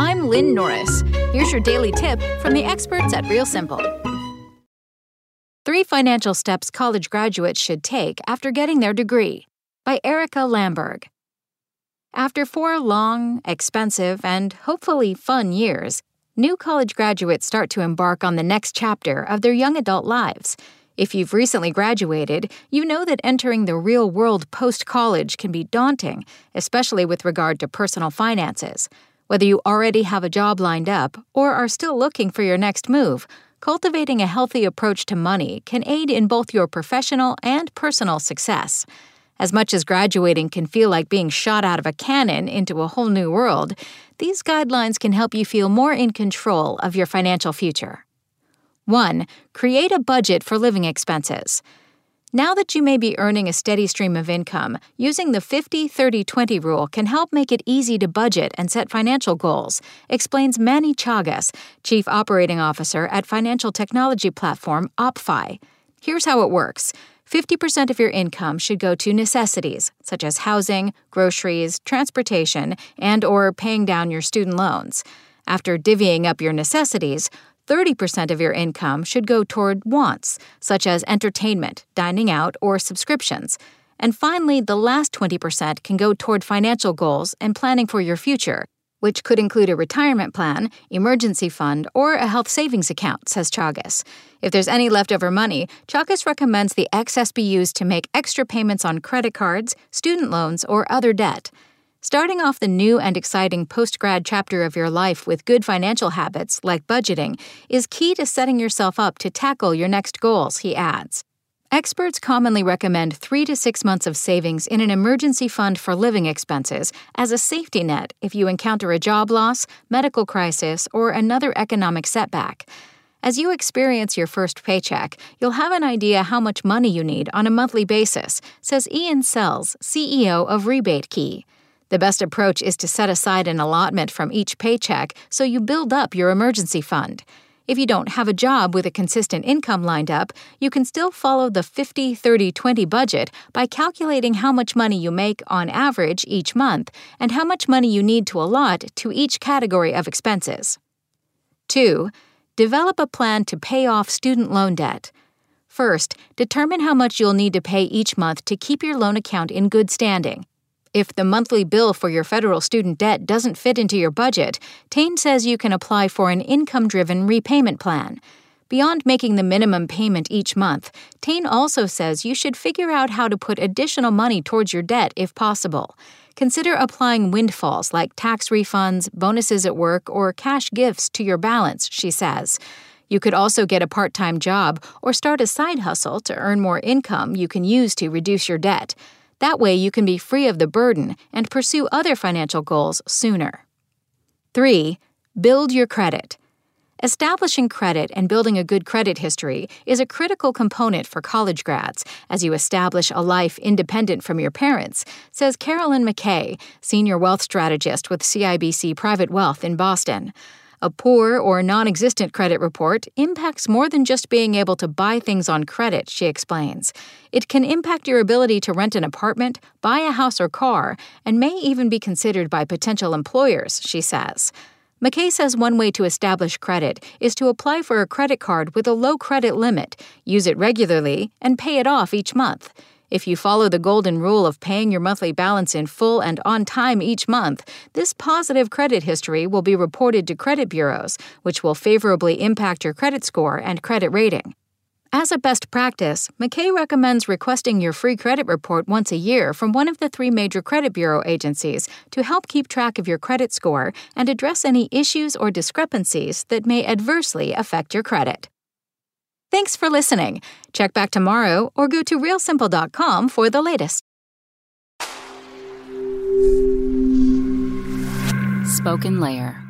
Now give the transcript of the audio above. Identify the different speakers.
Speaker 1: I'm Lynn Norris. Here's your daily tip from the experts at Real Simple. Three Financial Steps College Graduates Should Take After Getting Their Degree by Erica Lamberg. After four long, expensive, and hopefully fun years, new college graduates start to embark on the next chapter of their young adult lives. If you've recently graduated, you know that entering the real world post college can be daunting, especially with regard to personal finances. Whether you already have a job lined up or are still looking for your next move, cultivating a healthy approach to money can aid in both your professional and personal success. As much as graduating can feel like being shot out of a cannon into a whole new world, these guidelines can help you feel more in control of your financial future. 1. Create a budget for living expenses. Now that you may be earning a steady stream of income, using the 50 30 20 rule can help make it easy to budget and set financial goals, explains Manny Chagas, Chief Operating Officer at financial technology platform OppFi. Here's how it works 50% of your income should go to necessities such as housing, groceries, transportation, and or paying down your student loans. After divvying up your necessities, 30% of your income should go toward wants, such as entertainment, dining out, or subscriptions. And finally, the last 20% can go toward financial goals and planning for your future, which could include a retirement plan, emergency fund, or a health savings account, says Chagas. If there's any leftover money, Chagas recommends the excess be used to make extra payments on credit cards, student loans, or other debt. Starting off the new and exciting post grad chapter of your life with good financial habits, like budgeting, is key to setting yourself up to tackle your next goals, he adds. Experts commonly recommend three to six months of savings in an emergency fund for living expenses as a safety net if you encounter a job loss, medical crisis, or another economic setback. As you experience your first paycheck, you'll have an idea how much money you need on a monthly basis, says Ian Sells, CEO of RebateKey. The best approach is to set aside an allotment from each paycheck so you build up your emergency fund. If you don't have a job with a consistent income lined up, you can still follow the 50 30 20 budget by calculating how much money you make on average each month and how much money you need to allot to each category of expenses. 2. Develop a plan to pay off student loan debt. First, determine how much you'll need to pay each month to keep your loan account in good standing. If the monthly bill for your federal student debt doesn't fit into your budget, Tayne says you can apply for an income driven repayment plan. Beyond making the minimum payment each month, Tayne also says you should figure out how to put additional money towards your debt if possible. Consider applying windfalls like tax refunds, bonuses at work, or cash gifts to your balance, she says. You could also get a part time job or start a side hustle to earn more income you can use to reduce your debt. That way, you can be free of the burden and pursue other financial goals sooner. 3. Build your credit. Establishing credit and building a good credit history is a critical component for college grads as you establish a life independent from your parents, says Carolyn McKay, senior wealth strategist with CIBC Private Wealth in Boston. A poor or non existent credit report impacts more than just being able to buy things on credit, she explains. It can impact your ability to rent an apartment, buy a house or car, and may even be considered by potential employers, she says. McKay says one way to establish credit is to apply for a credit card with a low credit limit, use it regularly, and pay it off each month. If you follow the golden rule of paying your monthly balance in full and on time each month, this positive credit history will be reported to credit bureaus, which will favorably impact your credit score and credit rating. As a best practice, McKay recommends requesting your free credit report once a year from one of the three major credit bureau agencies to help keep track of your credit score and address any issues or discrepancies that may adversely affect your credit. Thanks for listening. Check back tomorrow or go to realsimple.com for the latest.
Speaker 2: SpokenLayer.